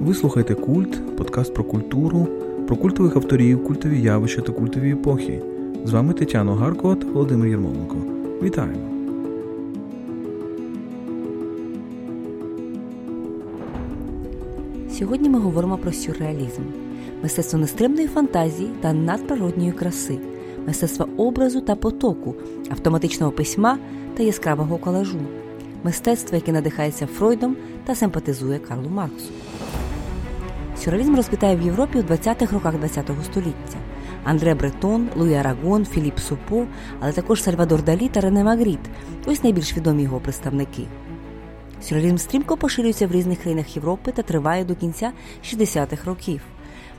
Ви слухаєте Культ, подкаст про культуру, про культових авторів, культові явища та культові епохи. З вами Тетяна Гаркова та Володимир Єрмоленко. Вітаємо! Сьогодні ми говоримо про сюрреалізм, мистецтво нестримної фантазії та надприродньої краси, мистецтво образу та потоку, автоматичного письма та яскравого колажу, мистецтво, яке надихається Фройдом та симпатизує Карлу Марксу. Сюрреалізм розквітає в Європі у 20-х роках ХХ століття. Андре Бретон, Луї Арагон, Філіп Супо, але також Сальвадор Далі та Рене Магріт ось найбільш відомі його представники. Сюрреалізм стрімко поширюється в різних країнах Європи та триває до кінця 60-х років.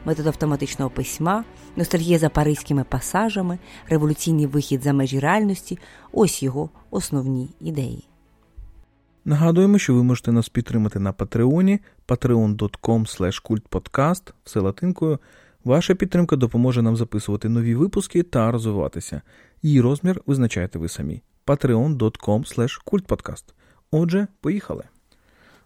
Метод автоматичного письма, ностальгія за паризькими пасажами, революційний вихід за межі реальності ось його основні ідеї. Нагадуємо, що ви можете нас підтримати на Патреоні patreon.com kultpodcast все латинкою. Ваша підтримка допоможе нам записувати нові випуски та розвиватися. Її розмір визначаєте ви самі. patreon.com kultpodcast. Отже, поїхали.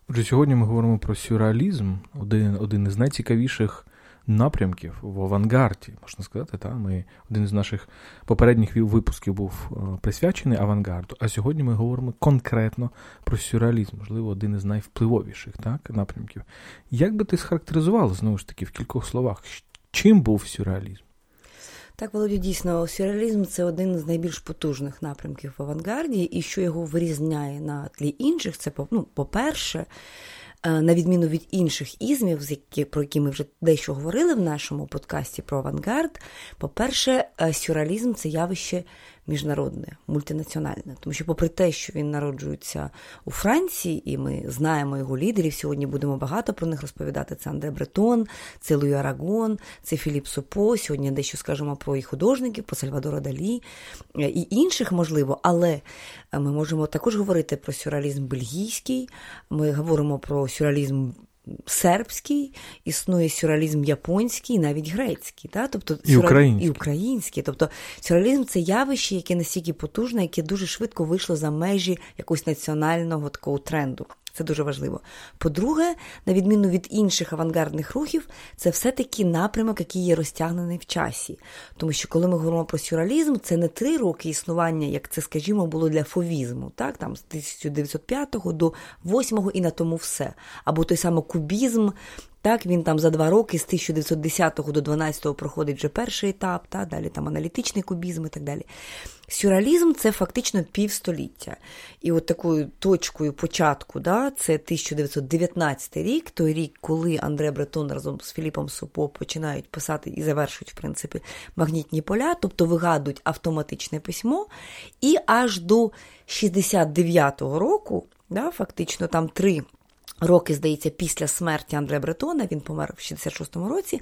Отже, сьогодні ми говоримо про сюрреалізм, один один із найцікавіших напрямків в авангарді, можна сказати. Та? Ми, Один із наших попередніх випусків був е, присвячений авангарду, а сьогодні ми говоримо конкретно про сюрреалізм, можливо, один із найвпливовіших так, напрямків. Як би ти схарактеризувала, знову ж таки, в кількох словах, чим був сюрреалізм? Так, Володю, дійсно, сюрреалізм це один з найбільш потужних напрямків в авангарді, і що його вирізняє на тлі інших, це ну, по-перше, на відміну від інших ізмів, про які ми вже дещо говорили в нашому подкасті про авангард. По-перше, е, сюрреалізм – це явище міжнародне, мультинаціональне. Тому що, попри те, що він народжується у Франції, і ми знаємо його лідерів, сьогодні будемо багато про них розповідати. Це Андре Бретон, це Луї Арагон, це Філіп Супо. Сьогодні дещо скажемо про їх художників, про Сальвадора Далі е, і інших, можливо, але е, ми можемо також говорити про сюрреалізм бельгійський, ми говоримо про сюрреалізм сербський, існує сюрреалізм японський, навіть грецький, та? тобто і український. і український. Тобто сюрреалізм – це явище, яке настільки потужне, яке дуже швидко вийшло за межі якогось національного такого тренду. Це дуже важливо. По-друге, на відміну від інших авангардних рухів, це все-таки напрямок, який є розтягнений в часі. Тому що, коли ми говоримо про сюрреалізм, це не три роки існування, як це, скажімо, було для фовізму, так, там з 1905 до 8 і на тому все. Або той самий кубізм, так, Він там за два роки з 1910 до 12 проходить вже перший етап, так, далі там аналітичний кубізм і так далі. Сюрреалізм – це фактично півстоліття. І от такою точкою початку да, це 1919 рік, той рік, коли Андре Бретон разом з Філіпом Супо починають писати і завершують, в принципі, магнітні поля, тобто вигадують автоматичне письмо, і аж до 69-го року, да, фактично там три роки, здається, після смерті Андре Бретона, він помер в 66-му році.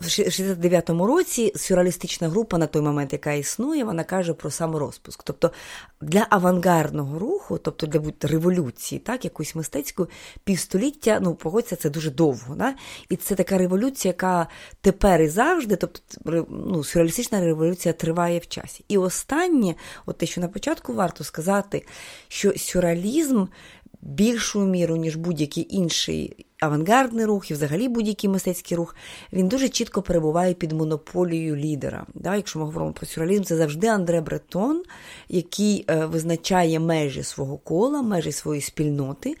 В 69-му році сюрреалістична група на той момент, яка існує, вона каже про саморозпуск. Тобто для авангардного руху, тобто для революції, так, якоїсь мистецької, півстоліття, ну, погодься, це дуже довго. Да? І це така революція, яка тепер і завжди, тобто ну, сюрреалістична революція триває в часі. І останнє, от те, що на початку варто сказати, що сюрреалізм більшу міру, ніж будь-який інший авангардний рух і взагалі будь-який мистецький рух, він дуже чітко перебуває під монополією лідера. Да? Якщо ми говоримо про сюрреалізм, це завжди Андре Бретон, який е, визначає межі свого кола, межі своєї спільноти.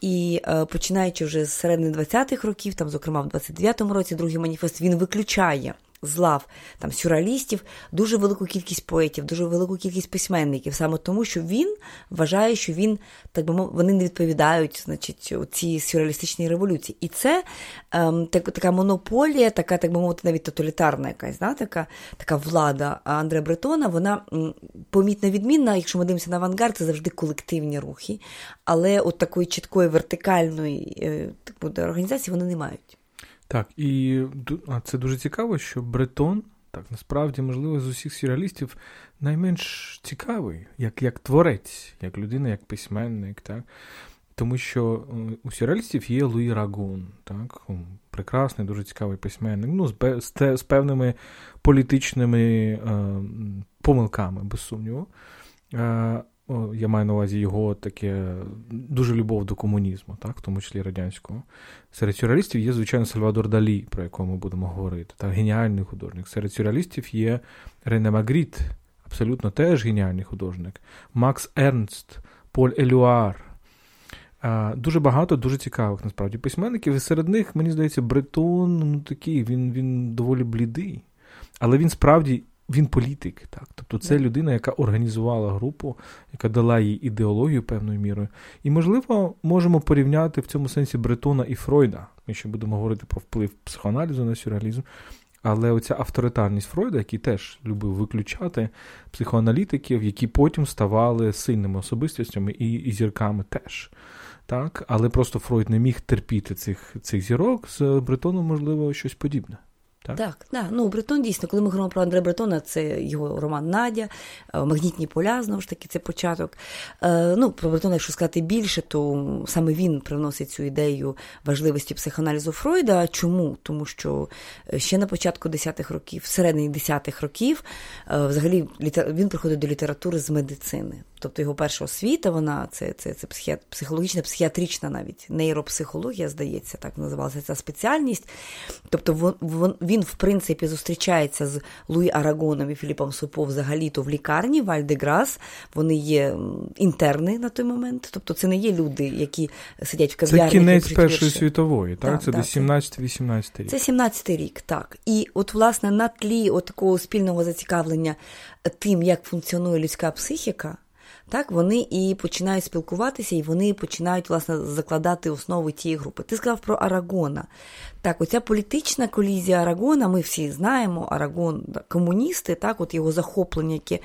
І е, починаючи вже з середини 20-х років, там, зокрема в 29-му році, другий маніфест, він виключає з лав там сюрреалістів дуже велику кількість поетів, дуже велику кількість письменників, саме тому, що він вважає, що він так би мов, вони не відповідають, значить, цій сюрреалістичній революції. І це ем, так, така монополія, така, так би мовити, навіть тоталітарна якась, да, така така влада Андре Бретона, вона помітно відмінна. Якщо ми дивимося на авангард, це завжди колективні рухи, але от такої чіткої вертикальної е, так організації вони не мають. Так, і це дуже цікаво, що Бретон, так, насправді, можливо, з усіх сюрреалістів найменш цікавий, як як творець, як людина, як письменник. так. Тому що е, у сюрреалістів є Луї Рагун, так, прекрасний, дуже цікавий письменник, ну, з, з, певними політичними е, помилками, без сумніву. Е, я маю на увазі його таке дуже любов до комунізму, так, в тому числі радянського. Серед сюрреалістів є, звичайно, Сальвадор Далі, про якого ми будемо говорити. Так, геніальний художник. Серед сюрреалістів є Рене Магріт, абсолютно теж геніальний художник. Макс Ернст, Поль Елюар. Дуже багато дуже цікавих насправді письменників. І серед них, мені здається, Бретон ну, такий, він він доволі блідий. Але він справді він політик. так. Тобто це людина, яка організувала групу, яка дала їй ідеологію певною мірою. І, можливо, можемо порівняти в цьому сенсі Бретона і Фройда. Ми ще будемо говорити про вплив психоаналізу на сюрреалізм. Але оця авторитарність Фройда, який теж любив виключати психоаналітиків, які потім ставали сильними особистостями і, і зірками теж. Так? Але просто Фройд не міг терпіти цих цих зірок, з Бретоном, можливо, щось подібне. Так, так. так. Ну, Бретон дійсно, коли ми говоримо про Андре Бретона, це його роман Надя, е, Магнітні поля, знову ж таки, це початок. Е, ну, Про Бретона, якщо сказати більше, то саме він привносить цю ідею важливості психоаналізу Фройда. Чому? Тому що е, ще на початку 10-х років, всередині 10-х років, взагалі він приходить до літератури з медицини. Тобто його перша освіта, вона це це, це психологічна, психіатрична навіть нейропсихологія, здається, так називалася ця спеціальність. Тобто він, в принципі, зустрічається з Луї Арагоном і Філіпом Супо взагалі-то в лікарні Вальдеграс. Вони є інтерни на той момент. Тобто це не є люди, які сидять в кав'ярні. Це кінець Першої світової, так? так це так, десь 17-18 рік. Це 17 рік, так. І от, власне, на тлі от такого спільного зацікавлення тим, як функціонує людська психіка так вони і починають спілкуватися, і вони починають власне закладати основи тієї групи. Ти сказав про Арагона. Так, оця політична колізія Арагона, ми всі знаємо, Арагон комуністи, так, от його захоплення, яке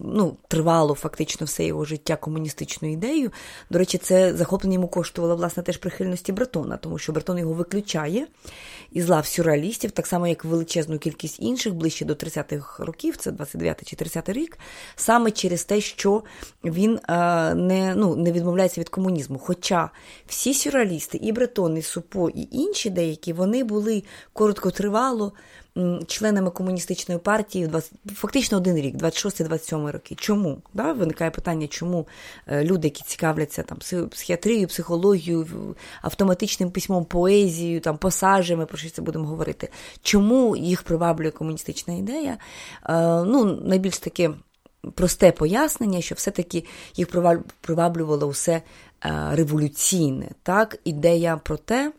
ну, тривало фактично все його життя комуністичною ідеєю. До речі, це захоплення йому коштувало власне теж прихильності Бретона, тому що Бретон його виключає із лав сюрреалістів, так само, як величезну кількість інших, ближче до 30-х років, це 29 чи 30 рік, саме через те, що він а, не ну, не відмовляється від комунізму. Хоча всі сюрреалісти, і Бретон, і Супо, і інші деякі, вони були короткотривало членами комуністичної партії 20, фактично один рік, 26-27 роки. Чому? Да? Виникає питання, чому е, люди, які цікавляться там психіатрією, психологією, автоматичним письмом, поезією, там пасажами, про що це будемо говорити, чому їх приваблює комуністична ідея? Е, ну, найбільш таке. Просте пояснення, що все-таки їх приваблювало усе е, революційне, так, ідея про те,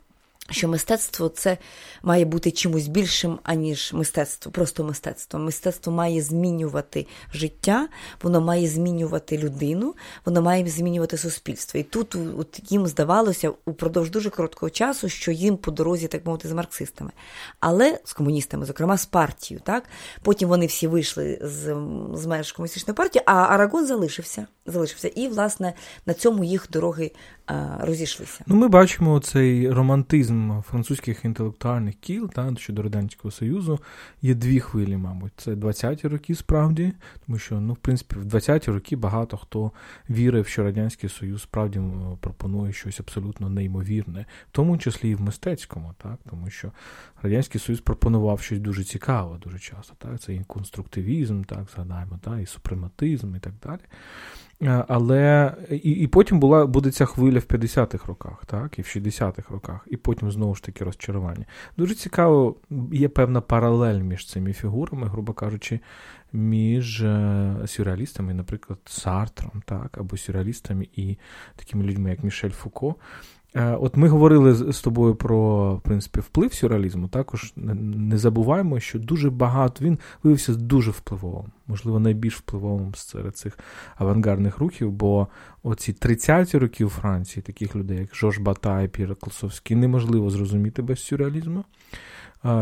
що мистецтво це має бути чимось більшим, аніж мистецтво, просто мистецтво. Мистецтво має змінювати життя, воно має змінювати людину, воно має змінювати суспільство. І тут от їм здавалося упродовж дуже короткого часу, що їм по дорозі, так мовити, з марксистами, але з комуністами, зокрема з партією. Так? Потім вони всі вийшли з з меж комуністичної партії, а Арагон залишився. Залишився. І, власне, на цьому їх дороги розійшлися. Ну, Ми бачимо цей романтизм французьких інтелектуальних кіл та, щодо Радянського Союзу. Є дві хвилі, мабуть. Це 20-ті роки справді, тому що, ну, в принципі, в 20-ті роки багато хто вірив, що Радянський Союз справді пропонує щось абсолютно неймовірне, в тому числі і в мистецькому, так, тому що Радянський Союз пропонував щось дуже цікаве дуже часто. Так? Це і конструктивізм, так, згадаємо, так, і супрематизм і так далі. Е, але і і потім була буде ця хвиля в 50-х роках, так, і в 60-х роках, і потім знову ж таки розчарування. Дуже цікаво, є певна паралель між цими фігурами, грубо кажучи, між е, сюрреалістами, наприклад, Сартром, так, або сюрреалістами і такими людьми, як Мішель Фуко. Е, от ми говорили з тобою про в принципі, вплив сюрреалізму. Також не забуваємо, що дуже багато він виявився дуже впливовим, можливо, найбільш впливовим серед цих авангардних рухів, бо оці 30-ті роки у Франції таких людей, як Жорж Бата і Пір Клосовський, неможливо зрозуміти без сюрреалізму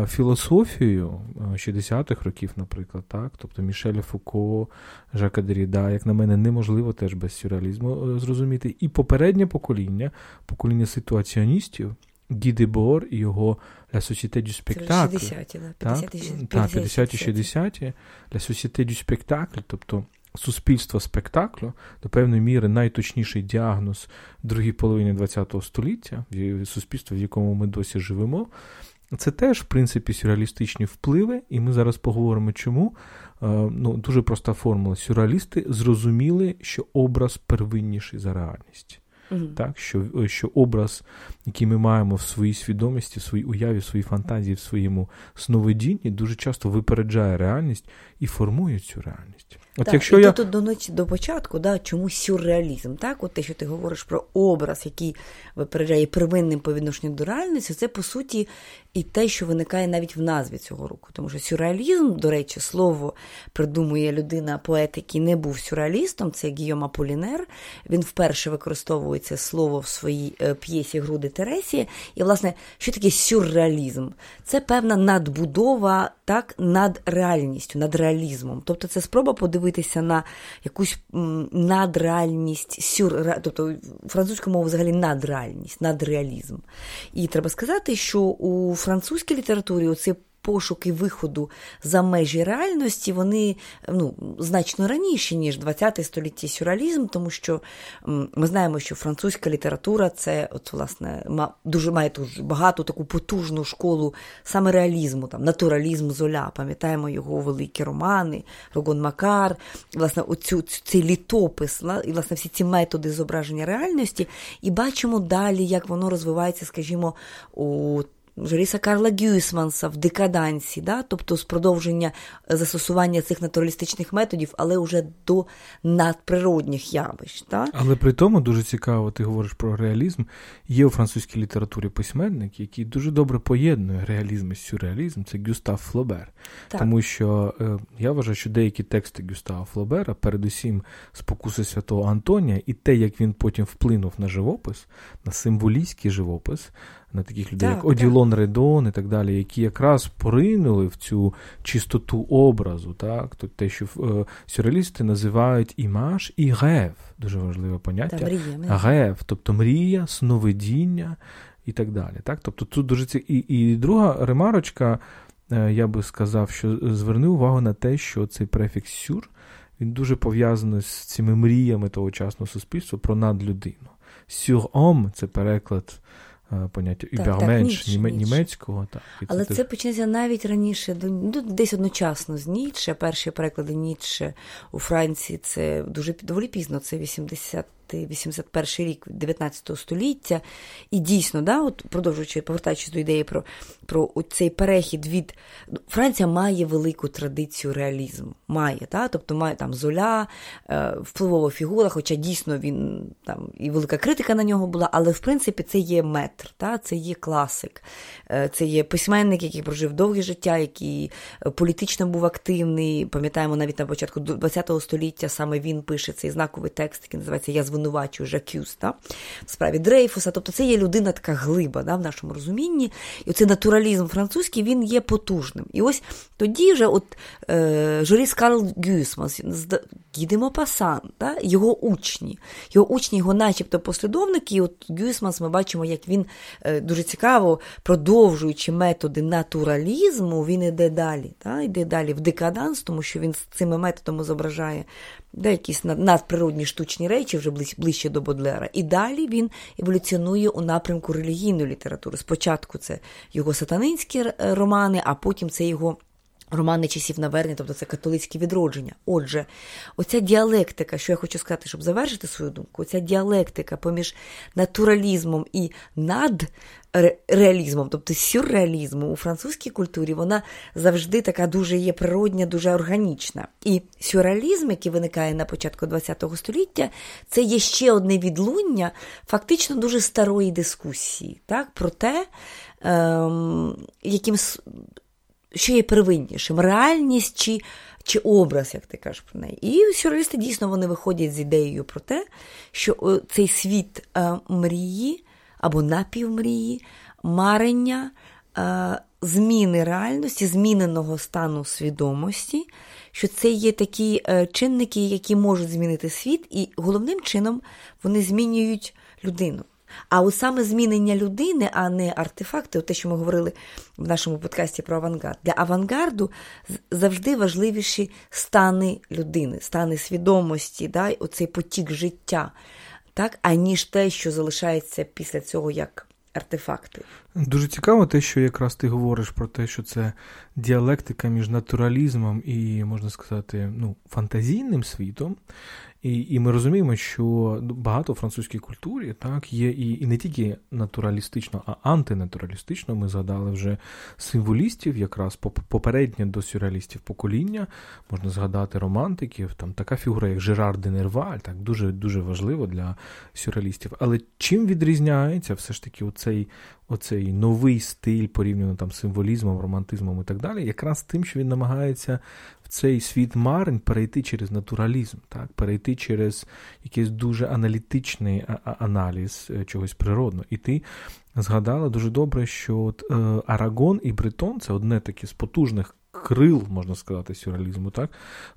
філософію 60-х років, наприклад, так, тобто Мішеля Фуко, Жака Деріда, як на мене, неможливо теж без сюрреалізму е, зрозуміти. І попереднє покоління, покоління ситуаціоністів, Ді Бор і його La Société du Spectacle. 50-ті, так, 50-ті, 60-ті, La Société du Spectacle, тобто суспільство спектаклю, до певної міри найточніший діагноз другій половині ХХ століття, суспільства, в якому ми досі живемо. Це теж, в принципі, сюрреалістичні впливи, і ми зараз поговоримо, чому. Е, ну, Дуже проста формула. Сюрреалісти зрозуміли, що образ первинніший за реальність. Mm-hmm. Так, Що що образ, який ми маємо в своїй свідомості, в своїй уяві, в своїй фантазії, в своєму сновидінні, дуже часто випереджає реальність і формує цю реальність. От так, якщо і я... тут до ночі до початку, да, чому сюрреалізм, так, от те, що ти говориш про образ, який випереджає первинним по відношенню до реальності, це по суті і те, що виникає навіть в назві цього року. Тому що сюрреалізм, до речі, слово придумує людина, поет, який не був сюрреалістом, це Гійома Полінер. Він вперше використовує це слово в своїй е, п'єсі Груди Тересі. І, власне, що таке сюрреалізм? Це певна надбудова так, над реальністю, над реалізмом. Тобто це спроба подивитися на якусь надреальність, сюр... тобто французькою мовою взагалі надреальність, надреалізм. І треба сказати, що у французькій літературі оце пошуки виходу за межі реальності, вони ну, значно раніші, ніж 20 століття сюрреалізм, тому що ми знаємо, що французька література це от, власне, дуже має дуже багату таку потужну школу саме реалізму, там, натуралізм Золя. Пам'ятаємо його великі романи, Рогон Макар, власне, оцю, цей літопис, і власне всі ці методи зображення реальності, і бачимо далі, як воно розвивається, скажімо, у Жоріса Карла Гюсманса в декадансі, да? тобто з продовження застосування цих натуралістичних методів, але вже до надприродних явищ. Да? Але при тому дуже цікаво, ти говориш про реалізм. Є у французькій літературі письменник, який дуже добре поєднує реалізм і сюрреалізм, це Гюстав Флобер. Так. Тому що е, я вважаю, що деякі тексти Гюстава Флобера, передусім спокуси святого Антонія, і те, як він потім вплинув на живопис, на символійський живопис на таких людей, так, як Оділон так. Редон і так далі, які якраз поринули в цю чистоту образу, так, Тут те, що е, сюрреалісти називають імаж і гев, дуже важливе поняття. Та, мрія, Гев, тобто мрія, сновидіння і так далі. Так? Тобто тут дуже ці... і, і друга ремарочка, е, я би сказав, що зверни увагу на те, що цей префікс сюр. Він дуже пов'язаний з цими мріями тогочасного суспільства про надлюдину. Сюр-ом – це переклад поняття Übermensch німецького. Так, Але це, це почнеться навіть раніше, ну, десь одночасно з Ніцше. Перші переклади Ніцше у Франції це дуже доволі пізно, це 80 81 рік 19 століття, і дійсно, да, от продовжуючи повертаючись до ідеї про про цей перехід від Франція має велику традицію реалізму. Має, да? тобто має там золя, е, впливова фігура, хоча дійсно він там і велика критика на нього була, але в принципі це є метр, да? це є класик, е, це є письменник, який прожив довге життя, який е, політично був активний. Пам'ятаємо, навіть на початку ХХ століття саме він пише цей знаковий текст, який називається Я звинувачую Жакюс в справі Дрейфуса. Тобто це є людина така глиба да, в нашому розумінні. І оцей натуралізм французький він є потужним. І ось тоді вже от е, Жоріс Карл Гюсмас, Гідемо Пасан, да? його учні, його учні, його начебто послідовники. І от Гюсмас ми бачимо, як він е, дуже цікаво, продовжуючи методи натуралізму, він іде далі. Да? Йде далі в декаданс, тому що він з цими методами зображає да, якісь надприродні штучні речі, вже ближче до Бодлера. І далі він еволюціонує у напрямку релігійної літератури. Спочатку це його сатанинські е, романи, а потім це його. Романи часів навернення, тобто це католицьке відродження. Отже, оця діалектика, що я хочу сказати, щоб завершити свою думку, оця діалектика поміж натуралізмом і над реалізмом, тобто сюрреалізмом у французькій культурі, вона завжди така дуже є природня, дуже органічна. І сюрреалізм, який виникає на початку ХХ століття, це є ще одне відлуння фактично дуже старої дискусії, так, про те, ем, яким що є первиннішим, реальність чи чи образ, як ти кажеш про неї. І сюрреалісти дійсно вони виходять з ідеєю про те, що цей світ е, мрії або напівмрії, марення, е, зміни реальності, зміненого стану свідомості, що це є такі е, чинники, які можуть змінити світ, і головним чином вони змінюють людину. А от саме змінення людини, а не артефакти, те, що ми говорили в нашому подкасті про авангард. Для авангарду завжди важливіші стани людини, стани свідомості, да, оцей потік життя, так, аніж те, що залишається після цього як артефакти. Дуже цікаво те, що якраз ти говориш про те, що це діалектика між натуралізмом і, можна сказати, ну, фантазійним світом. І і ми розуміємо, що багато в французькій культурі так є і і не тільки натуралістично, а антинатуралістично. Ми згадали вже символістів, якраз попереднє до сюрреалістів покоління. Можна згадати романтиків, там така фігура, як Жерар де Нерваль, так дуже дуже важливо для сюрреалістів. Але чим відрізняється все ж таки оцей оцей новий стиль порівняно там символізмом, романтизмом і так далі, якраз тим, що він намагається цей світ марень перейти через натуралізм, так, перейти через якийсь дуже аналітичний аналіз е, чогось природного. І ти згадала дуже добре, що от, е, Арагон і Бретон це одне таке з потужних крил, можна сказати, сюрреалізму, так,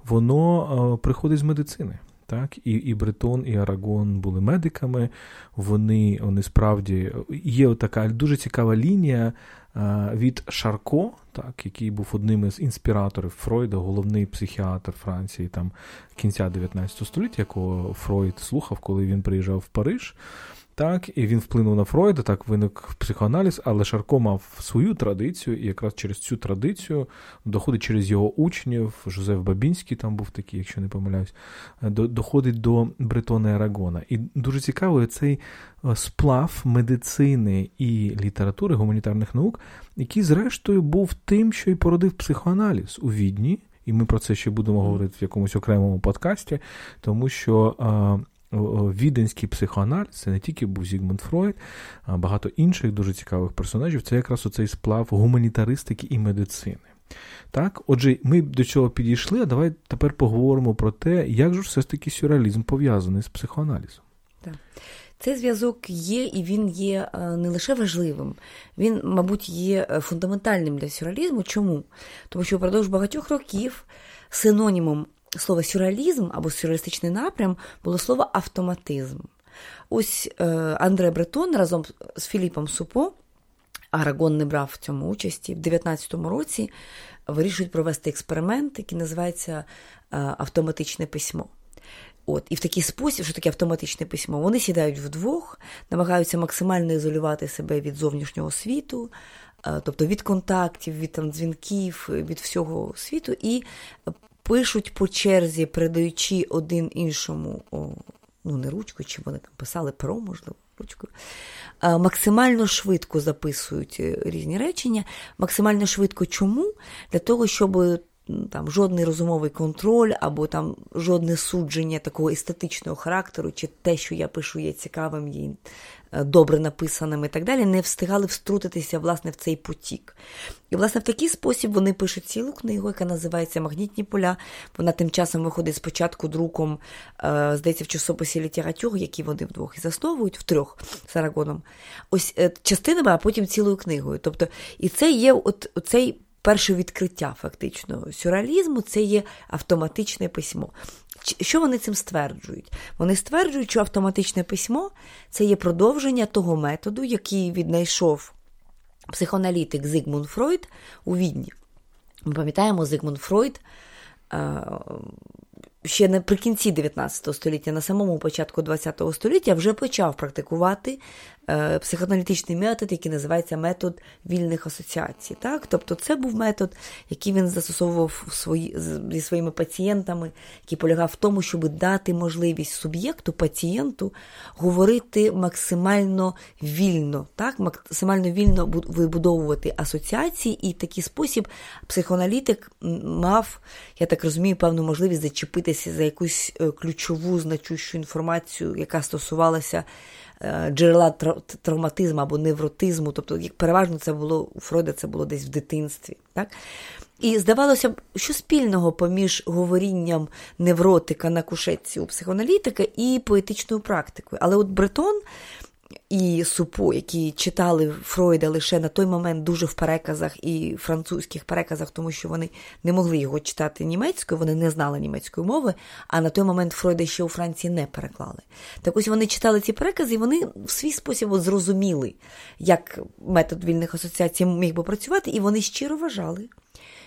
воно е, приходить з медицини. Так, І і Бретон, і Арагон були медиками. Вони вони справді є така дуже цікава лінія від Шарко, так, який був одним із інспіраторів Фройда, головний психіатр Франції там кінця 19 століття, якого Фройд слухав, коли він приїжджав в Париж. Так, і він вплинув на Фройда, так виник психоаналіз, але Шарко мав свою традицію, і якраз через цю традицію доходить через його учнів, Жозеф Бабінський там був такий, якщо не помиляюсь, е, доходить до Бретона Арагона. І дуже цікавий цей е, сплав медицини і літератури гуманітарних наук, який, зрештою, був тим, що й породив психоаналіз у Відні. І ми про це ще будемо говорити в якомусь окремому подкасті, тому що віденський психоаналіз, це не тільки був Зігмунд Фройд, а багато інших дуже цікавих персонажів. Це якраз оцей сплав гуманітаристики і медицини. Так, Отже, ми до цього підійшли, а давай тепер поговоримо про те, як же все ж таки сюрреалізм пов'язаний з психоаналізом. Так. Цей зв'язок є, і він є е, не лише важливим, він, мабуть, є е, фундаментальним для сюрреалізму. Чому? Тому що впродовж багатьох років синонімом слово сюрреалізм або сюрреалістичний напрям було слово автоматизм. Ось е, Андре Бретон разом з Філіпом Супо, Арагон не брав в цьому участі, в 19-му році вирішують провести експеримент, який називається е, автоматичне письмо. От, І в такий спосіб, що таке автоматичне письмо, вони сідають вдвох, намагаються максимально ізолювати себе від зовнішнього світу, е, тобто від контактів, від там, дзвінків, від всього світу, і пишуть по черзі, передаючи один іншому, о, ну не ручку, чи вони там писали перо, можливо, ручкою. Максимально швидко записують е, різні речення. Максимально швидко чому? Для того, щоб там жодний розумовий контроль, або там жодне судження такого естетичного характеру, чи те, що я пишу, є цікавим, є Е, добре написаними і так далі, не встигали втрутитися власне, в цей потік. І, власне, в такий спосіб вони пишуть цілу книгу, яка називається Магнітні поля. Вона тим часом виходить спочатку друком, е, здається, в часописі Littérature, які вони вдвох і засновують, в трьох з Арагоном. Ось е, частинами, а потім цілою книгою. Тобто, і це є от, оцей перше відкриття фактично сюрреалізму, це є автоматичне письмо. Що вони цим стверджують? Вони стверджують, що автоматичне письмо це є продовження того методу, який віднайшов психоаналітик Зигмунд Фройд у Відні. Ми пам'ятаємо, Зигмунд Фройд ще наприкінці 19 століття, на самому початку 20 століття, вже почав практикувати е, психоаналітичний метод, який називається метод вільних асоціацій. Так? Тобто це був метод, який він застосовував свої, зі своїми пацієнтами, який полягав в тому, щоб дати можливість суб'єкту, пацієнту говорити максимально вільно, так? максимально вільно вибудовувати асоціації, і в такий спосіб психоаналітик мав, я так розумію, певну можливість зачепитися за якусь е, ключову значущу інформацію, яка стосувалася. Е, джерела травматизму або невротизму, тобто, як переважно це було у Фройда, це було десь в дитинстві. Так? І здавалося б, що спільного поміж говорінням невротика на кушетці у психоаналітика і поетичною практикою. Але от Бретон і Супо, які читали Фройда лише на той момент дуже в переказах і французьких переказах, тому що вони не могли його читати німецькою, вони не знали німецької мови, а на той момент Фройда ще у Франції не переклали. Так ось вони читали ці перекази, і вони в свій спосіб зрозуміли, як метод вільних асоціацій міг би працювати, і вони щиро вважали,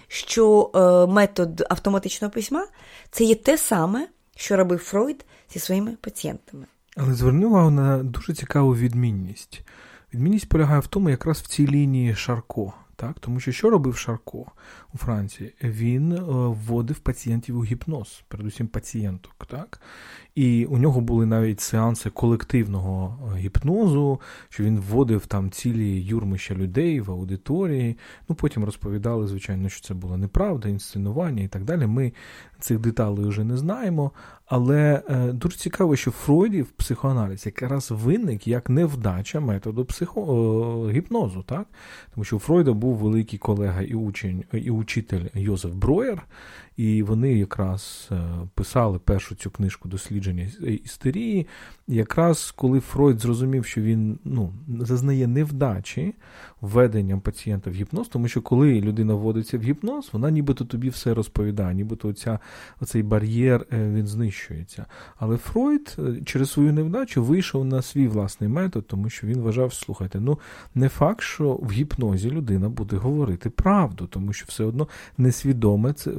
що е, метод автоматичного письма це є те саме, що робив Фройд зі своїми пацієнтами. Але зверни увагу на дуже цікаву відмінність. Відмінність полягає в тому, якраз в цій лінії Шарко. Так? Тому що що робив Шарко у Франції? Він е, вводив пацієнтів у гіпноз, передусім пацієнток. Так? І у нього були навіть сеанси колективного е, гіпнозу, що він вводив там цілі юрмища людей в аудиторії. Ну потім розповідали, звичайно, що це була неправда, інсценування і так далі. Ми цих деталей вже не знаємо. Але е, дуже цікаво, що Фройдів психоаналіз якраз виник як невдача методу психо... Е, гіпнозу, так? Тому що у Фройда був великий колега і учень, і учитель Йозеф Броєр, і вони якраз е, писали першу цю книжку дослідження істерії. Якраз коли Фройд зрозумів, що він ну, зазнає невдачі введенням пацієнта в гіпноз, тому що коли людина вводиться в гіпноз, вона нібито тобі все розповідає, нібито оця, оцей бар'єр е, він знищується. Але Фройд е, через свою невдачу вийшов на свій власний метод, тому що він вважав, слухайте, ну не факт, що в гіпнозі людина буде говорити правду, тому що все одно несвідоме це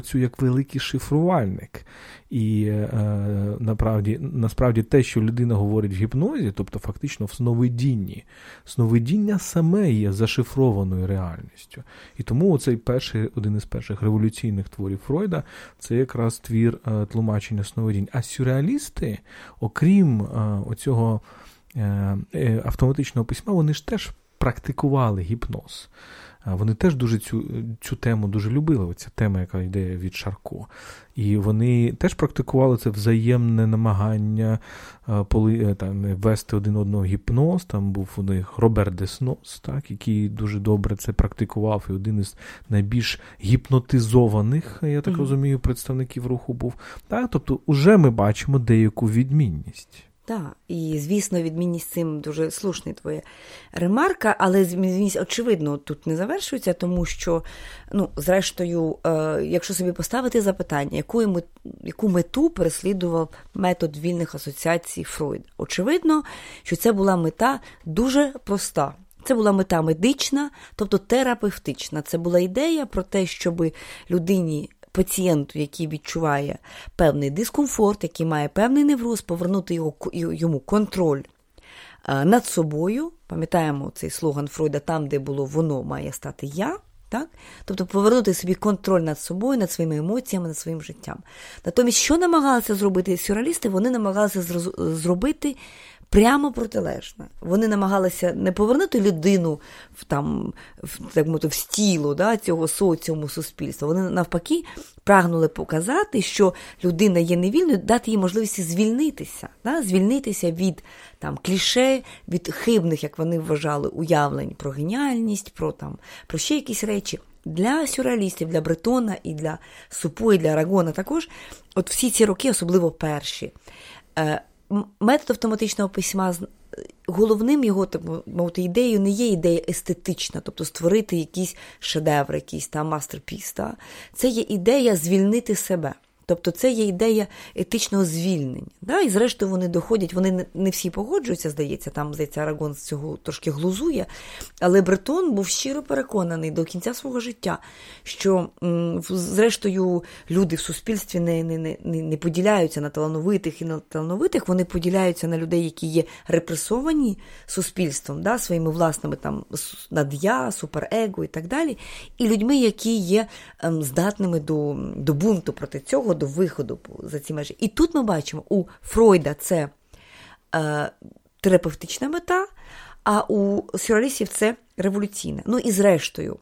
працює як великий шифрувальник. І е, направді, насправді те, що людина говорить в гіпнозі, тобто фактично в сновидінні, сновидіння саме є зашифрованою реальністю. І тому оцей перший, один із перших революційних творів Фройда це якраз твір е, тлумачення сновидінь. А сюрреалісти, окрім е, оцього е, е, автоматичного письма, вони ж теж практикували гіпноз. Вони теж дуже цю цю тему дуже любили. Оця тема, яка йде від Шарко. І вони теж практикували це взаємне намагання поли, там, вести один одного гіпноз. Там був у них Роберт Деснос, так, який дуже добре це практикував, і один із найбільш гіпнотизованих, я так mm-hmm. розумію, представників руху був. Так, Тобто, вже ми бачимо деяку відмінність. Так, і звісно, відмінність цим дуже слушний твоя ремарка, але відмінність, очевидно, тут не завершується, тому що, ну, зрештою, е, якщо собі поставити запитання, яку яку мету переслідував метод вільних асоціацій Фройда? Очевидно, що це була мета дуже проста. Це була мета медична, тобто терапевтична. Це була ідея про те, щоб людині пацієнту, який відчуває певний дискомфорт, який має певний невроз, повернути його, йому контроль е, над собою. Пам'ятаємо цей слоган Фройда, там, де було воно, має стати я. Так? Тобто повернути собі контроль над собою, над своїми емоціями, над своїм життям. Натомість, що намагалися зробити сюрреалісти? Вони намагалися зробити прямо протилежне. Вони намагалися не повернути людину в там, в, так мовити, в стіло да, цього соціуму суспільства. Вони навпаки прагнули показати, що людина є невільною, дати їй можливість звільнитися, да, звільнитися від там кліше, від хибних, як вони вважали, уявлень про геніальність, про там про ще якісь речі. Для сюрреалістів, для Бретона і для Супо, і для Арагона також, от всі ці роки, особливо перші, е, метод автоматичного письма головним його так мовити, ідеєю не є ідея естетична, тобто створити якийсь шедевр, якийсь там мастерпіс. Та? Це є ідея звільнити себе. Тобто це є ідея етичного звільнення. Да? І зрештою вони доходять, вони не всі погоджуються, здається, там здається, Арагон з цього трошки глузує. Але Бретон був щиро переконаний до кінця свого життя, що зрештою люди в суспільстві не не, не, не поділяються на талановитих і на талановитих, вони поділяються на людей, які є репресовані суспільством, да? своїми власними там над'я, суперего і так далі, і людьми, які є ем, здатними до, до бунту проти цього до виходу за ці межі. І тут ми бачимо, у Фройда це е, терапевтична мета, а у сюрреалістів це революційна. Ну і зрештою,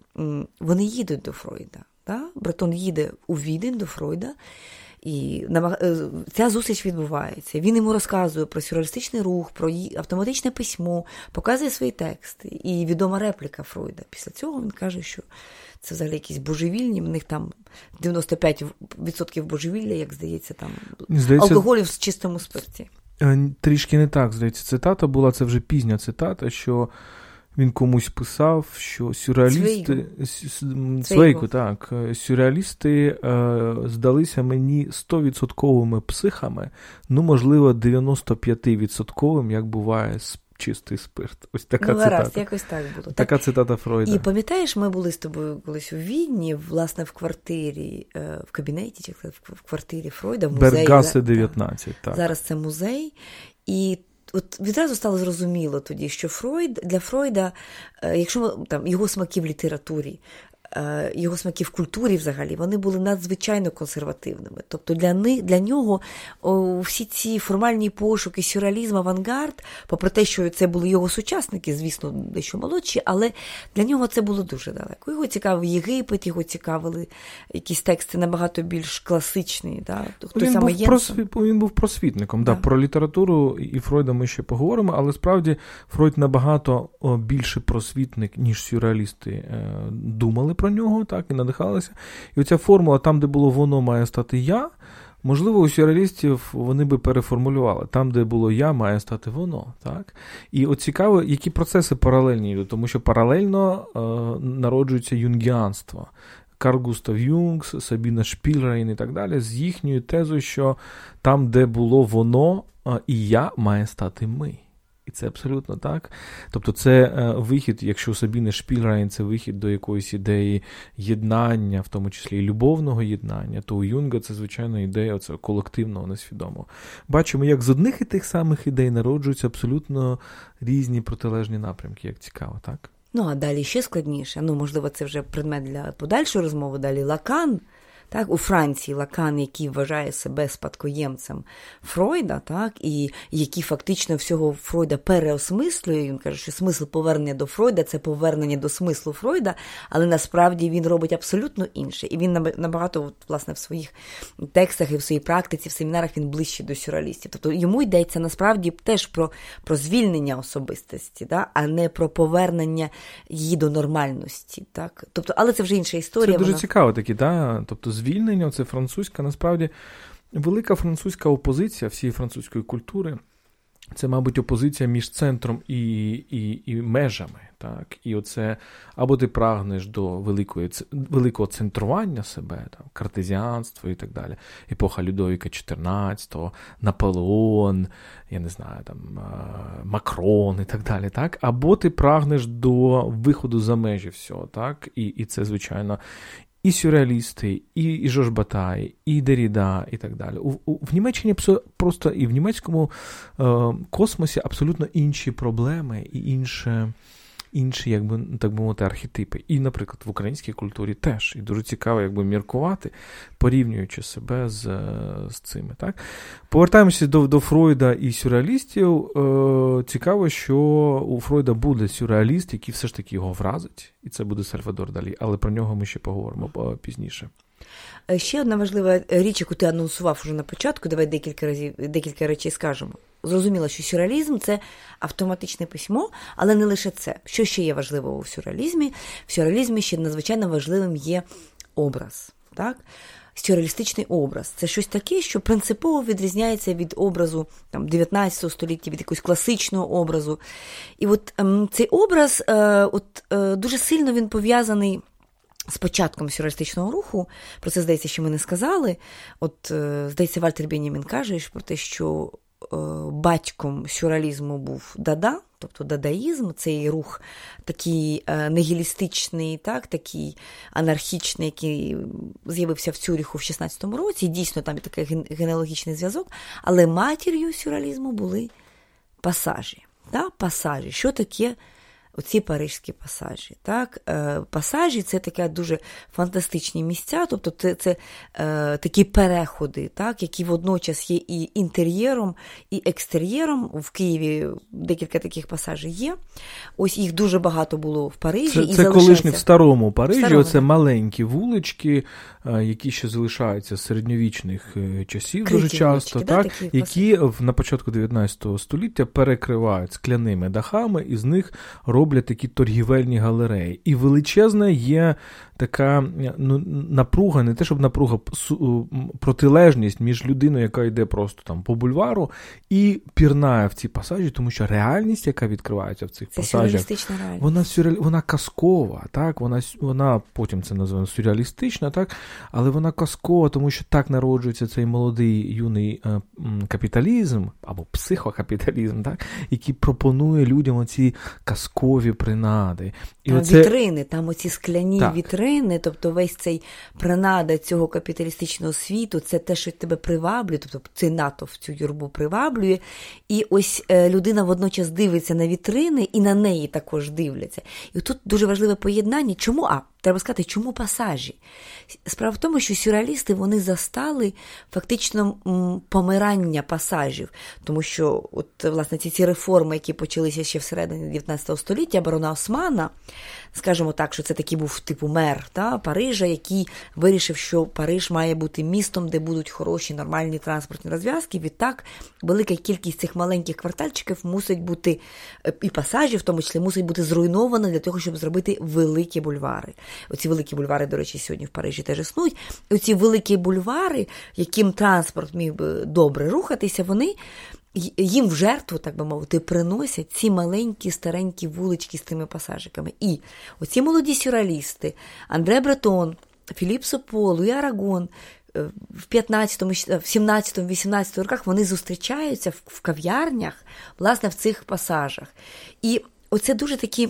вони їдуть до Фройда. Да? Бретон їде у Відень до Фройда. І е, ця зустріч відбувається. Він йому розказує про сюрреалістичний рух, про автоматичне письмо, показує свої тексти. І відома репліка Фройда. Після цього він каже, що це взагалі якісь божевільні. В них там 95% божевілля, як здається, там здається, алкоголю в чистому спирті. Е, трішки не так, здається, цитата була, це вже пізня цитата, що він комусь писав, що сюрреалісти Свейку, так, сюрреалісти е, здалися мені 100% психами, ну, можливо, 95%, як буває з чистий спирт. Ось така ну, цитата. Раз, якось так було. Така так. цитата Фройда. І пам'ятаєш, ми були з тобою колись у Відні, власне, в квартирі, е, в кабінеті, чи в квартирі Фройда, в музеї. Бергаси 19, так. Зараз це музей. І от відразу стало зрозуміло тоді, що Фройд для Фройда, е, якщо там його смаки в літературі, його смаки в культурі взагалі вони були надзвичайно консервативними. Тобто для них, для нього о, всі ці формальні пошуки, сюрреалізм, авангард, попри те, що це були його сучасники, звісно, дещо молодші, але для нього це було дуже далеко. Його цікавив Єгипет, його цікавили якісь тексти набагато більш класичні. Да? Хто він, саме був просвіт, він був просвітником. Да. Да, Про літературу і Фройда ми ще поговоримо, але справді Фройд набагато більше просвітник, ніж сюрреалісти е, думали про нього, так, і надихалися. І оця формула, там, де було воно має стати я, можливо, у сюрреалістів вони би переформулювали. Там, де було я, має стати воно. так. І от цікаво, які процеси паралельні йдуть, тому що паралельно е, народжується юнгіанство. Карл Густав Юнгс, Сабіна Шпільрейн і так далі, з їхньою тезою, що там, де було воно, е, і я має стати ми. І це абсолютно так. Тобто, це е, вихід, якщо Сабіне Шпільрайн це вихід до якоїсь ідеї єднання, в тому числі і любовного єднання, то у Юнга це, звичайно, ідея цього колективного, несвідомого. Бачимо, як з одних і тих самих ідей народжуються абсолютно різні протилежні напрямки, як цікаво, так? Ну, а далі ще складніше. Ну, можливо, це вже предмет для подальшої розмови. Далі Лакан. Так, У Франції Лакан, який вважає себе спадкоємцем Фройда, так, і який фактично всього Фройда переосмислює. Він каже, що смисл повернення до Фройда це повернення до смислу Фройда, але насправді він робить абсолютно інше. І він набагато власне, в своїх текстах і в своїй практиці, в семінарах він ближче до сюрреалістів. Тобто йому йдеться насправді теж про про звільнення особистості, так, а не про повернення її до нормальності. Так? Тобто, Але це вже інша історія. Це дуже вона... цікаво такі, да? тобто звільнення, це французька, насправді велика французька опозиція всієї французької культури. Це, мабуть, опозиція між центром і і, і межами. Так? І оце або ти прагнеш до великої, великого центрування себе, там, картезіанство і так далі. Епоха Людовіка XIV, Наполеон, я не знаю, там, Макрон і так далі. Так? Або ти прагнеш до виходу за межі всього. Так? І, І це, звичайно, і сюрреалісти, і і Жожбатай, і Деріда, і так далі. У, у, В Німеччині просто і в німецькому е, космосі абсолютно інші проблеми і інше інші, якби так би мовити, архетипи. І, наприклад, в українській культурі теж. І дуже цікаво, якби міркувати, порівнюючи себе з з цими. Так? Повертаємося до до Фройда і сюрреалістів. Е, Цікаво, що у Фройда буде сюрреаліст, який все ж таки його вразить, і це буде Сальвадор Далі, але про нього ми ще поговоримо е, пізніше. Е, ще одна важлива річ, яку ти анонсував уже на початку, давай декілька разів декілька речей скажемо. Зрозуміло, що сюрреалізм це автоматичне письмо, але не лише це. Що ще є важливого в сюрреалізмі? В сюрреалізмі ще надзвичайно важливим є образ. Так? Сюрреалістичний образ це щось таке, що принципово відрізняється від образу там, 19 століття, від якогось класичного образу. І от ем, цей образ е, от, е, дуже сильно він пов'язаний з початком сюрреалістичного руху. Про це здається, що ми не сказали. От, е, здається, Вальтер Бенімін каже про те, що Е, батьком сюрреалізму був Дада, тобто дадаїзм, цей рух такий е, нігілістичний, так, такий анархічний, який з'явився в Цюріху в 16-му році. Дійсно, там є такий генеалогічний зв'язок, але матір'ю сюрреалізму були пасажі. Так, пасажі. Що таке оці парижські пасажі. Так? Е, пасажі це таке дуже фантастичні місця, тобто це це е, такі переходи, так? які водночас є і інтер'єром, і екстер'єром. В Києві декілька таких пасажів є. Ось їх дуже багато було в Парижі. Це, і це колишні в старому Парижі, старому. оце маленькі вулички, які ще залишаються з середньовічних е, часів Криті дуже часто, вулички, так? Да, які в, на початку 19 століття перекривають скляними дахами, і з них роблять роблять такі торгівельні галереї. І величезна є така ну, напруга, не те, щоб напруга, протилежність між людиною, яка йде просто там по бульвару, і пірнає в ці пасажі, тому що реальність, яка відкривається в цих це пасажах, вона сюрреаль... вона казкова, так, вона вона потім це називаємо сюрреалістична, так, але вона казкова, тому що так народжується цей молодий юний е, капіталізм або психокапіталізм, так, який пропонує людям оці казкові принади. І там оце... Вітрини, там оці скляні так. вітрини, тобто весь цей принада цього капіталістичного світу, це те, що тебе приваблює, тобто цей натовп цю юрбу приваблює. І ось е, людина водночас дивиться на вітрини і на неї також дивляться. І тут дуже важливе поєднання. Чому? А треба сказати, чому пасажі? Справа в тому, що сюрреалісти вони застали фактично помирання пасажів, тому що от, власне, ці ці реформи, які почалися ще всередині 19 століття, барона Османа, скажімо так, що це такий був типу мер та, Парижа, який вирішив, що Париж має бути містом, де будуть хороші нормальні транспортні розв'язки. Відтак, велика кількість цих маленьких квартальчиків мусить бути, е, і пасажів, в тому числі, мусить бути зруйнована для того, щоб зробити великі бульвари. Оці великі бульвари, до речі, сьогодні в Парижі теж існують. Оці великі бульвари, яким транспорт міг би добре рухатися, вони їм в жертву, так би мовити, приносять ці маленькі старенькі вулички з тими пасажиками. І оці молоді сюрреалісти, Андре Бретон, Філіп Супо, Луї Арагон. Е, в 15, в 17, 18 роках вони зустрічаються в кав'ярнях, власне, в цих пасажах. І оце дуже такі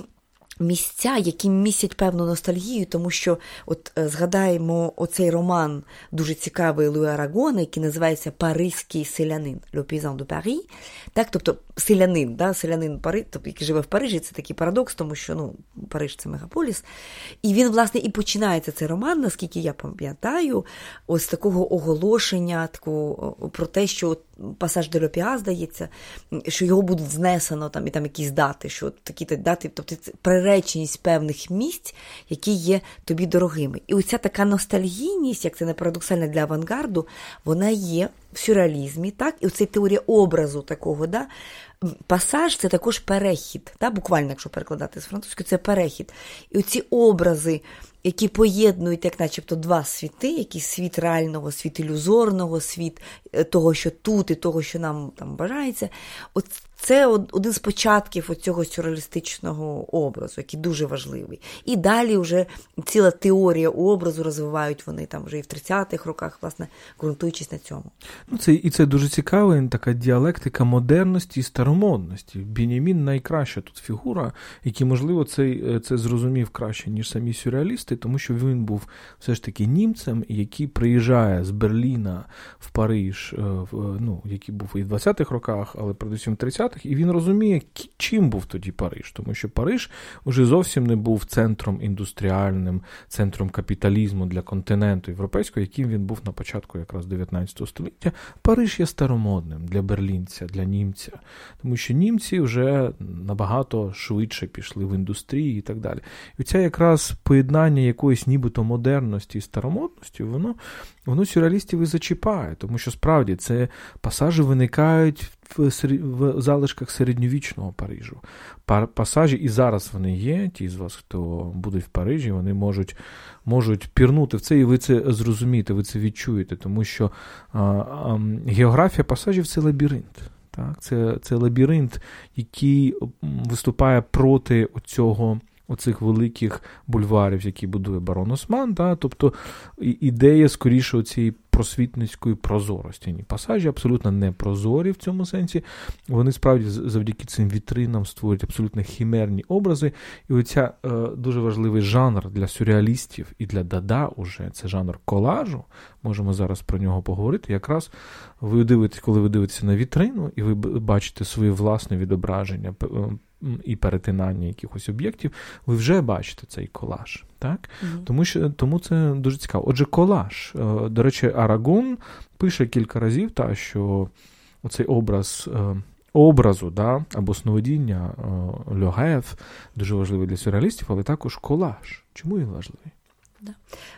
місця, які містять певну ностальгію, тому що от е, згадаємо оцей роман дуже цікавий Луї Арагона, який називається Паризький селянин Le Paysan de Paris. Так, тобто селянин, да, селянин Пари, тобто, який живе в Парижі, це такий парадокс, тому що ну, Париж це мегаполіс. І він, власне, і починається цей роман, наскільки я пам'ятаю, ось такого оголошення, такого, про те, що пасаж де Льопіа, здається, що його будуть знесено там і там якісь дати, що такі дати, тобто це приреченість певних місць, які є тобі дорогими. І оця така ностальгійність, як це не парадоксально для авангарду, вона є в сюрреалізмі, так, і оця теорія образу такого, да, пасаж це також перехід, да, буквально, якщо перекладати з французької, це перехід. І оці образи які поєднують, як начебто, два світи, якийсь світ реального, світ ілюзорного, світ е, того, що тут, і того, що нам там бажається. От це один з початків цього сюрреалістичного образу, який дуже важливий. І далі вже ціла теорія образу розвивають вони там вже і в 30-х роках, власне, ґрунтуючись на цьому. Ну, це І це дуже цікава така діалектика модерності і старомодності. Бінімін найкраща тут фігура, який, можливо, це, е, це зрозумів краще, ніж самі сюрреалісти, тому що він був все ж таки німцем, який приїжджає з Берліна в Париж, е, ну, який був і в 20-х роках, але передусім в 30-х, і він розуміє, чим був тоді Париж, тому що Париж вже зовсім не був центром індустріальним, центром капіталізму для континенту європейського, яким він був на початку якраз 19 століття. Париж є старомодним для берлінця, для німця, тому що німці вже набагато швидше пішли в індустрії і так далі. І ця якраз поєднання якоїсь нібито модерності і старомодності, воно воно сюрреалістів і зачіпає, тому що справді це пасажі виникають в, в залишках середньовічного Парижу. Пасажі і зараз вони є. Ті з вас, хто будуть в Парижі, вони можуть можуть пірнути в це, і ви це зрозумієте, ви це відчуєте, тому що а, а, географія пасажів це лабіринт. Так? Це це лабіринт, який виступає проти цього оцих великих бульварів, які будує барон Осман. Да? Тобто ідея скоріше цієї просвітницької прозорості. Ні, Пасажі абсолютно не прозорі в цьому сенсі. Вони справді завдяки цим вітринам створюють абсолютно хімерні образи. І оця е, дуже важливий жанр для сюрреалістів і для Дада уже це жанр колажу. Можемо зараз про нього поговорити. Якраз ви дивитесь, коли ви дивитеся на вітрину, і ви бачите своє власне відображення і перетинання якихось об'єктів, ви вже бачите цей колаж. Так? mm Тому що тому це дуже цікаво. Отже, колаж. Е, до речі, Арагон пише кілька разів, та, що оцей образ. Е, образу да, або сновидіння е, Льогев дуже важливий для сюрреалістів, але також колаж. Чому він важливий? Да.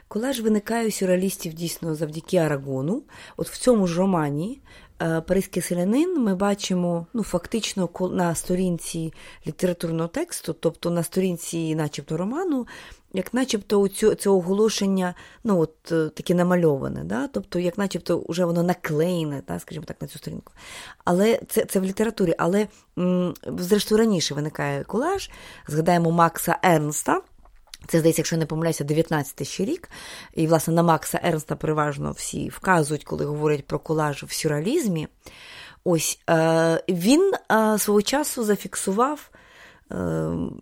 Колаж виникає у сюрреалістів дійсно завдяки Арагону. От в цьому ж романі Паризький селянин ми бачимо ну, фактично на сторінці літературного тексту, тобто на сторінці, начебто, роману, як начебто цю, це оголошення ну, от, е, таке намальоване, да? тобто, як начебто вже воно наклеєне, да? скажімо так, на цю сторінку. Але це це в літературі. Але, м, зрештою, раніше виникає колаж. Згадаємо Макса Ернста. Це здається, якщо не помиляюся, 19 ще рік. І, власне, на Макса Ернста переважно всі вказують, коли говорять про колаж в сюрреалізмі. Ось е, він е, свого часу зафіксував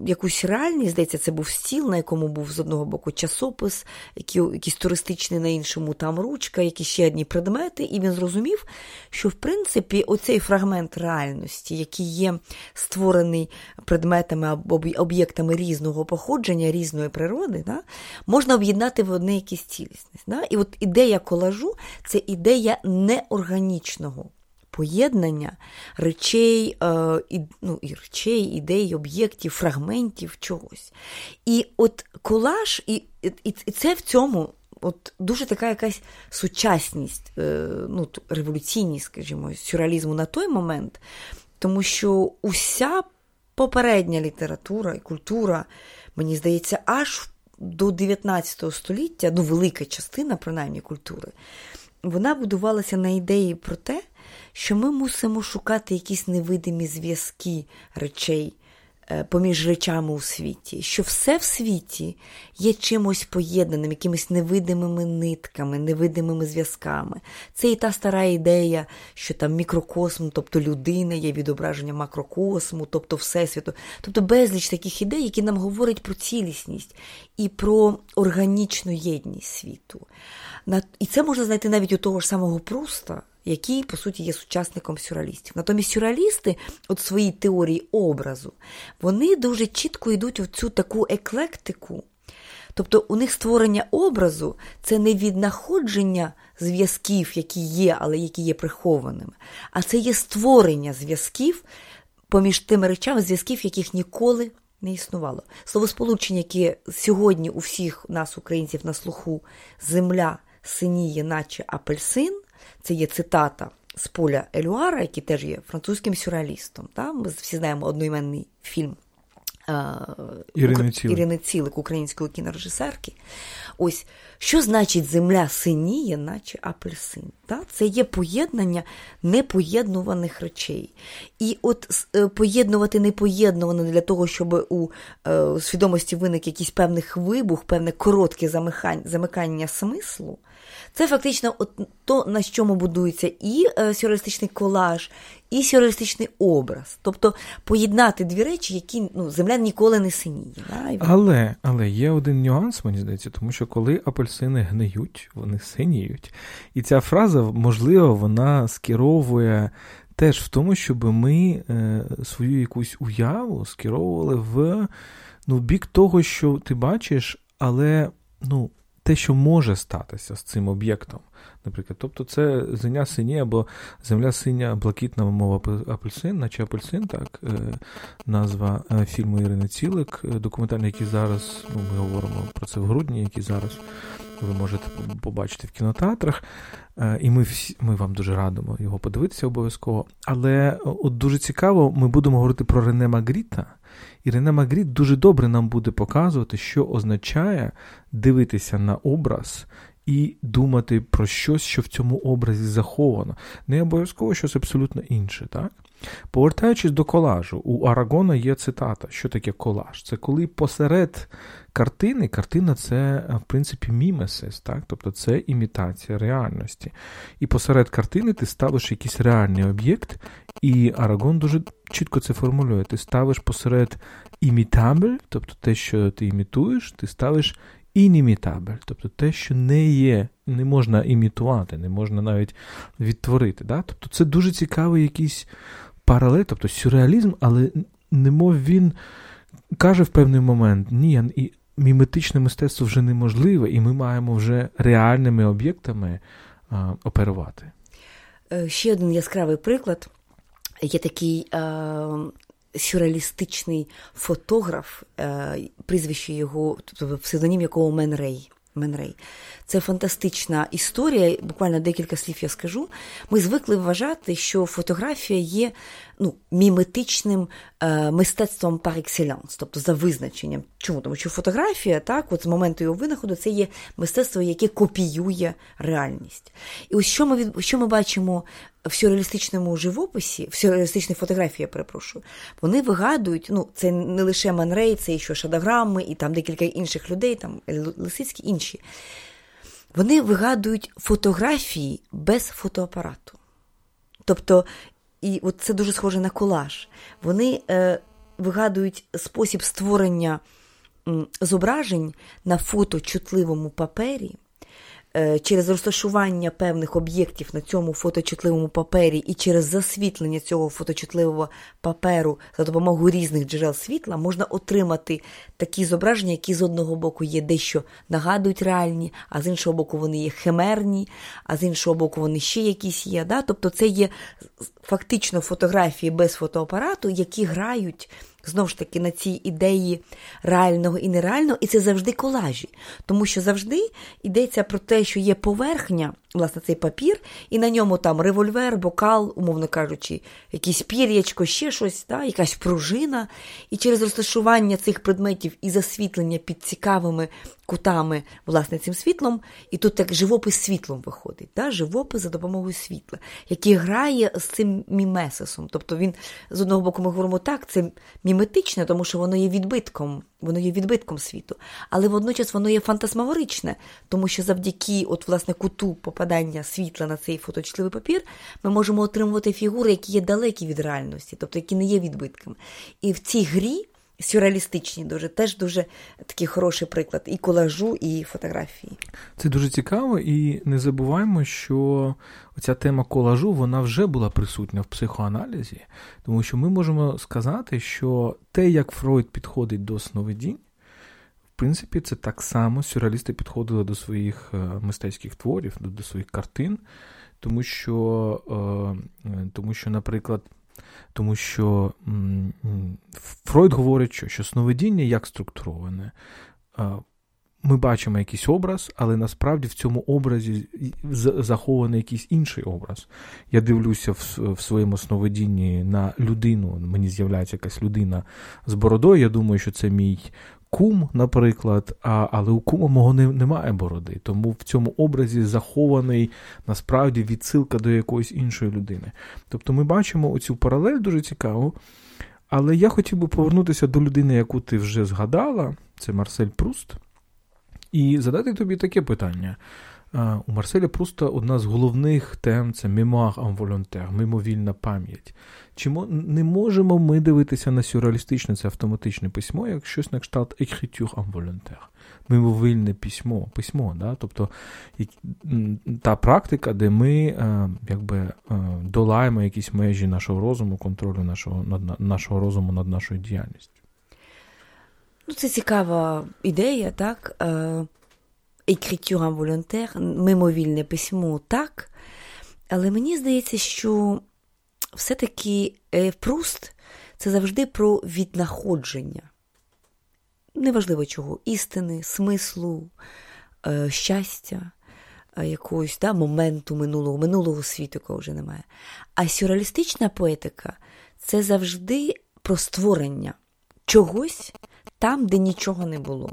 якусь реальність, здається, це був стіл, на якому був з одного боку часопис, який, якийсь туристичний на іншому, там ручка, якісь ще одні предмети, і він зрозумів, що в принципі оцей фрагмент реальності, який є створений предметами або об'єктами різного походження, різної природи, да, можна об'єднати в одне якісь цілісність. Да? І от ідея колажу це ідея неорганічного поєднання речей, е, і, ну, і речей, ідей, об'єктів, фрагментів чогось. І от колаж, і, і, і це в цьому. От дуже така якась сучасність, е, ну, революційність, скажімо, сюрреалізму на той момент, тому що уся попередня література і культура, мені здається, аж до 19 століття, ну, велика частина, принаймні, культури, вона будувалася на ідеї про те, що ми мусимо шукати якісь невидимі зв'язки речей е, поміж речами у світі, що все в світі є чимось поєднаним, якимись невидимими нитками, невидимими зв'язками. Це і та стара ідея, що там мікрокосм, тобто людина, є відображення макрокосму, тобто Всесвіту, тобто безліч таких ідей, які нам говорять про цілісність і про органічну єдність світу. І це можна знайти навіть у того ж самого Пруста який, по суті, є сучасником сюрреалістів. Натомість сюрреалісти, от своїй теорії образу, вони дуже чітко йдуть в цю таку еклектику. Тобто у них створення образу це не віднаходження зв'язків, які є, але які є прихованими, а це є створення зв'язків поміж тими речами, зв'язків, яких ніколи не існувало. Словосполучення, яке сьогодні у всіх нас, українців, на слуху, земля синіє, наче апельсин, це є цитата з поля Елюара, який теж є французьким сюрреалістом. Та? Ми всі знаємо одноіменний фільм Ірини Цілик. Ірини Цілик, української кінорежисерки. Ось що значить земля синіє, наче апельсин? Та? Це є поєднання непоєднуваних речей. І от е, поєднувати непоєднуване для того, щоб у е, свідомості виник якийсь певний вибух, певне коротке замикання смислу. Це фактично то, на чому будується і е, сюрреалістичний колаж, і сюрреалістичний образ. Тобто поєднати дві речі, які ну, земля ніколи не синіє. Да? Але але є один нюанс, мені здається, тому що коли апельсини гниють, вони синіють. І ця фраза, можливо, вона скеровує. Теж в тому, щоб ми е, свою якусь уяву скеровували в ну, бік того, що ти бачиш, але ну, те, що може статися з цим об'єктом. Наприклад, тобто це земля сині або земля синя, блакитна мова апельсин, наче апельсин, так, е, назва е, фільму Ірини Цілик, е, документальний, який зараз, ну, ми говоримо про це в грудні, який зараз ви можете побачити в кінотеатрах. І ми всі, ми вам дуже радимо його подивитися обов'язково. Але от дуже цікаво, ми будемо говорити про Рене Магріта. І Рене Магріт дуже добре нам буде показувати, що означає дивитися на образ і думати про щось, що в цьому образі заховано. Не обов'язково щось абсолютно інше. так? Повертаючись до колажу, у Арагона є цитата, що таке колаж? Це коли посеред картини, картина це, в принципі, мімесис, так? тобто це імітація реальності. І посеред картини ти ставиш якийсь реальний об'єкт, і Арагон дуже чітко це формулює. Ти ставиш посеред імітабель, тобто те, що ти імітуєш, ти ставиш інімітабель, тобто те, що не є, не можна імітувати, не можна навіть відтворити. Да? Тобто це дуже цікавий якийсь паралель, тобто сюрреалізм, але немов він каже в певний момент, ні, і міметичне мистецтво вже неможливе, і ми маємо вже реальними об'єктами а, оперувати. Е, ще один яскравий приклад. Є такий е, сюрреалістичний фотограф, е, прізвище його, тобто псевдонім якого Менрей. Менрей. Це фантастична історія. Буквально декілька слів я скажу. Ми звикли вважати, що фотографія є ну, міметичним е, мистецтвом par excellence, тобто за визначенням. Чому? Тому що фотографія, так, от з моменту його винаходу, це є мистецтво, яке копіює реальність. І ось що ми від що ми бачимо в сюрреалістичному живописі, в сюрреалістичній фотографії, я перепрошую, вони вигадують, ну, це не лише Манрей, це і що шадограми, і там декілька інших людей, там Лисицькі інші. Вони вигадують фотографії без фотоапарату. Тобто, і от це дуже схоже на колаж. Вони е, вигадують спосіб створення зображень на фоточутливому папері. Е, через розташування певних об'єктів на цьому фоточутливому папері і через засвітлення цього фоточутливого паперу за допомогою різних джерел світла можна отримати такі зображення, які з одного боку є дещо нагадують реальні, а з іншого боку, вони є химерні, а з іншого боку, вони ще якісь є. Да? Тобто це є фактично фотографії без фотоапарату, які грають знову ж таки на цій ідеї реального і нереального, і це завжди колажі. Тому що завжди йдеться про те, що є поверхня, власне, цей папір, і на ньому там револьвер, бокал, умовно кажучи, якийсь пір'ячко, ще щось, да, якась пружина. І через розташування цих предметів і засвітлення під цікавими кутами, власне, цим світлом, і тут так живопис світлом виходить, да, живопис за допомогою світла, який грає з цим мімесисом. Тобто він, з одного боку, ми говоримо так, це міметичне, тому що воно є відбитком, воно є відбитком світу, але водночас воно є фантасмагоричне, тому що завдяки от, власне, куту попадання світла на цей фоточутливий папір ми можемо отримувати фігури, які є далекі від реальності, тобто які не є відбитками. І в цій грі сюрреалістичні, дуже теж дуже такий хороший приклад і колажу, і фотографії. Це дуже цікаво, і не забуваємо, що ця тема колажу вона вже була присутня в психоаналізі, тому що ми можемо сказати, що те, як Фройд підходить до сновидінь, принципі, це так само сюрреалісти підходили до своїх е, мистецьких творів, до своїх картин, тому що, е, е, тому що, наприклад. Тому що Фройд говорить, що, що сновидіння як структуроване. Ми бачимо якийсь образ, але насправді в цьому образі захований якийсь інший образ. Я дивлюся в, в своєму сновидінні на людину, мені з'являється якась людина з бородою. Я думаю, що це мій кум, наприклад, а, але у кума мого не, немає бороди. Тому в цьому образі захований насправді відсилка до якоїсь іншої людини. Тобто ми бачимо оцю паралель дуже цікаву. Але я хотів би повернутися до людини, яку ти вже згадала, це Марсель Пруст, і задати тобі таке питання. У Марселя Пруста одна з головних тем це мемуар волонтер, мимовільна пам'ять. Чи не можемо ми дивитися на сюрреалістичне це автоматичне письмо, як щось на кшталт écriture волонтер, мимовільне письмо, письмо, да? тобто та практика, де ми якби долаємо якісь межі нашого розуму, контролю нашого над нашого розуму над нашою діяльністю? Ну, Це цікава ідея, так? Écriture волонтер, мимовільне письмо, так. Але мені здається, що все-таки е, Пруст це завжди про віднаходження. Неважливо чого, істини, смислу, е, щастя, е, якогось да, моменту минулого, минулого світу, якого вже немає. А сюрреалістична поетика це завжди про створення чогось там, де нічого не було.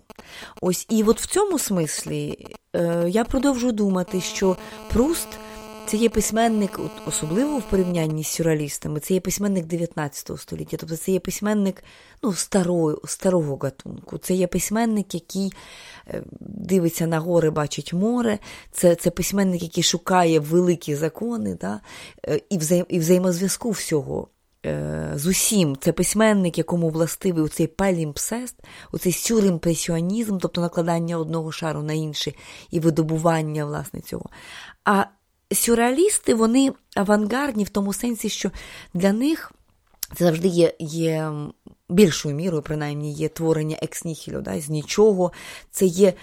Ось і от в цьому смислі е, я продовжую думати, що Пруст. Це є письменник, особливо в порівнянні з сюрреалістами, це є письменник 19 століття, тобто це є письменник ну, старого старого гатунку. Це є письменник, який е, дивиться на гори, бачить море, це це письменник, який шукає великі закони да, е, і, взаєм, і взаємозв'язку всього. Е, з усім це письменник, якому властивий оцей палімпсест, оцей сюримпресіонізм, тобто накладання одного шару на інший і видобування власне цього. А сюрреалісти, вони авангардні в тому сенсі, що для них це завжди є є більшою мірою, принаймні, є творення екс-ніхілю, да, з нічого. Це є.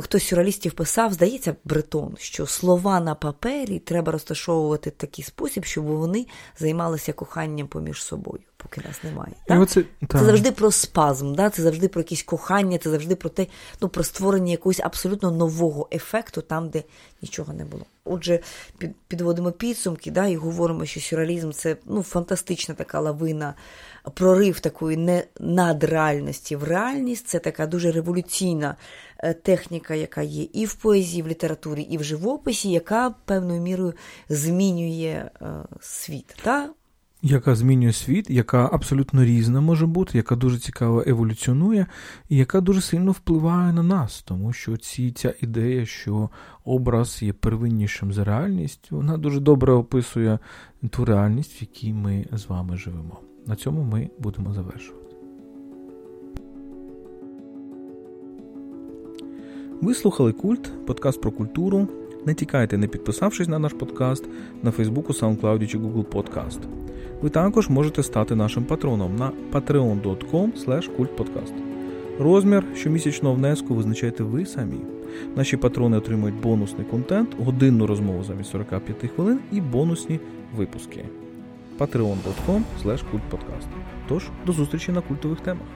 Хтось сюрреалістів писав, здається, Бретон, що слова на папері треба розташовувати в такий спосіб, щоб вони займалися коханням поміж собою поки нас немає. Так? Оце, це завжди про спазм, да? це завжди про якесь кохання, це завжди про те, ну, про створення якогось абсолютно нового ефекту там, де нічого не було. Отже, під, підводимо підсумки да, і говоримо, що сюрреалізм це ну, фантастична така лавина, прорив такої не надреальності в реальність. Це така дуже революційна техніка, яка є і в поезії, в літературі, і в живописі, яка певною мірою змінює е, світ. Да? яка змінює світ, яка абсолютно різна може бути, яка дуже цікаво еволюціонує, і яка дуже сильно впливає на нас, тому що ці, ця ідея, що образ є первиннішим за реальність, вона дуже добре описує ту реальність, в якій ми з вами живемо. На цьому ми будемо завершувати. Ви слухали Культ, подкаст про культуру. Не тікайте, не підписавшись на наш подкаст на Фейсбуку, SoundCloud чи Google Podcast. Ви також можете стати нашим патроном на patreon.com. Розмір щомісячного внеску визначаєте ви самі. Наші патрони отримують бонусний контент, годинну розмову замість 45 хвилин і бонусні випуски. patreon.com kultpodcast. Тож, до зустрічі на культових темах.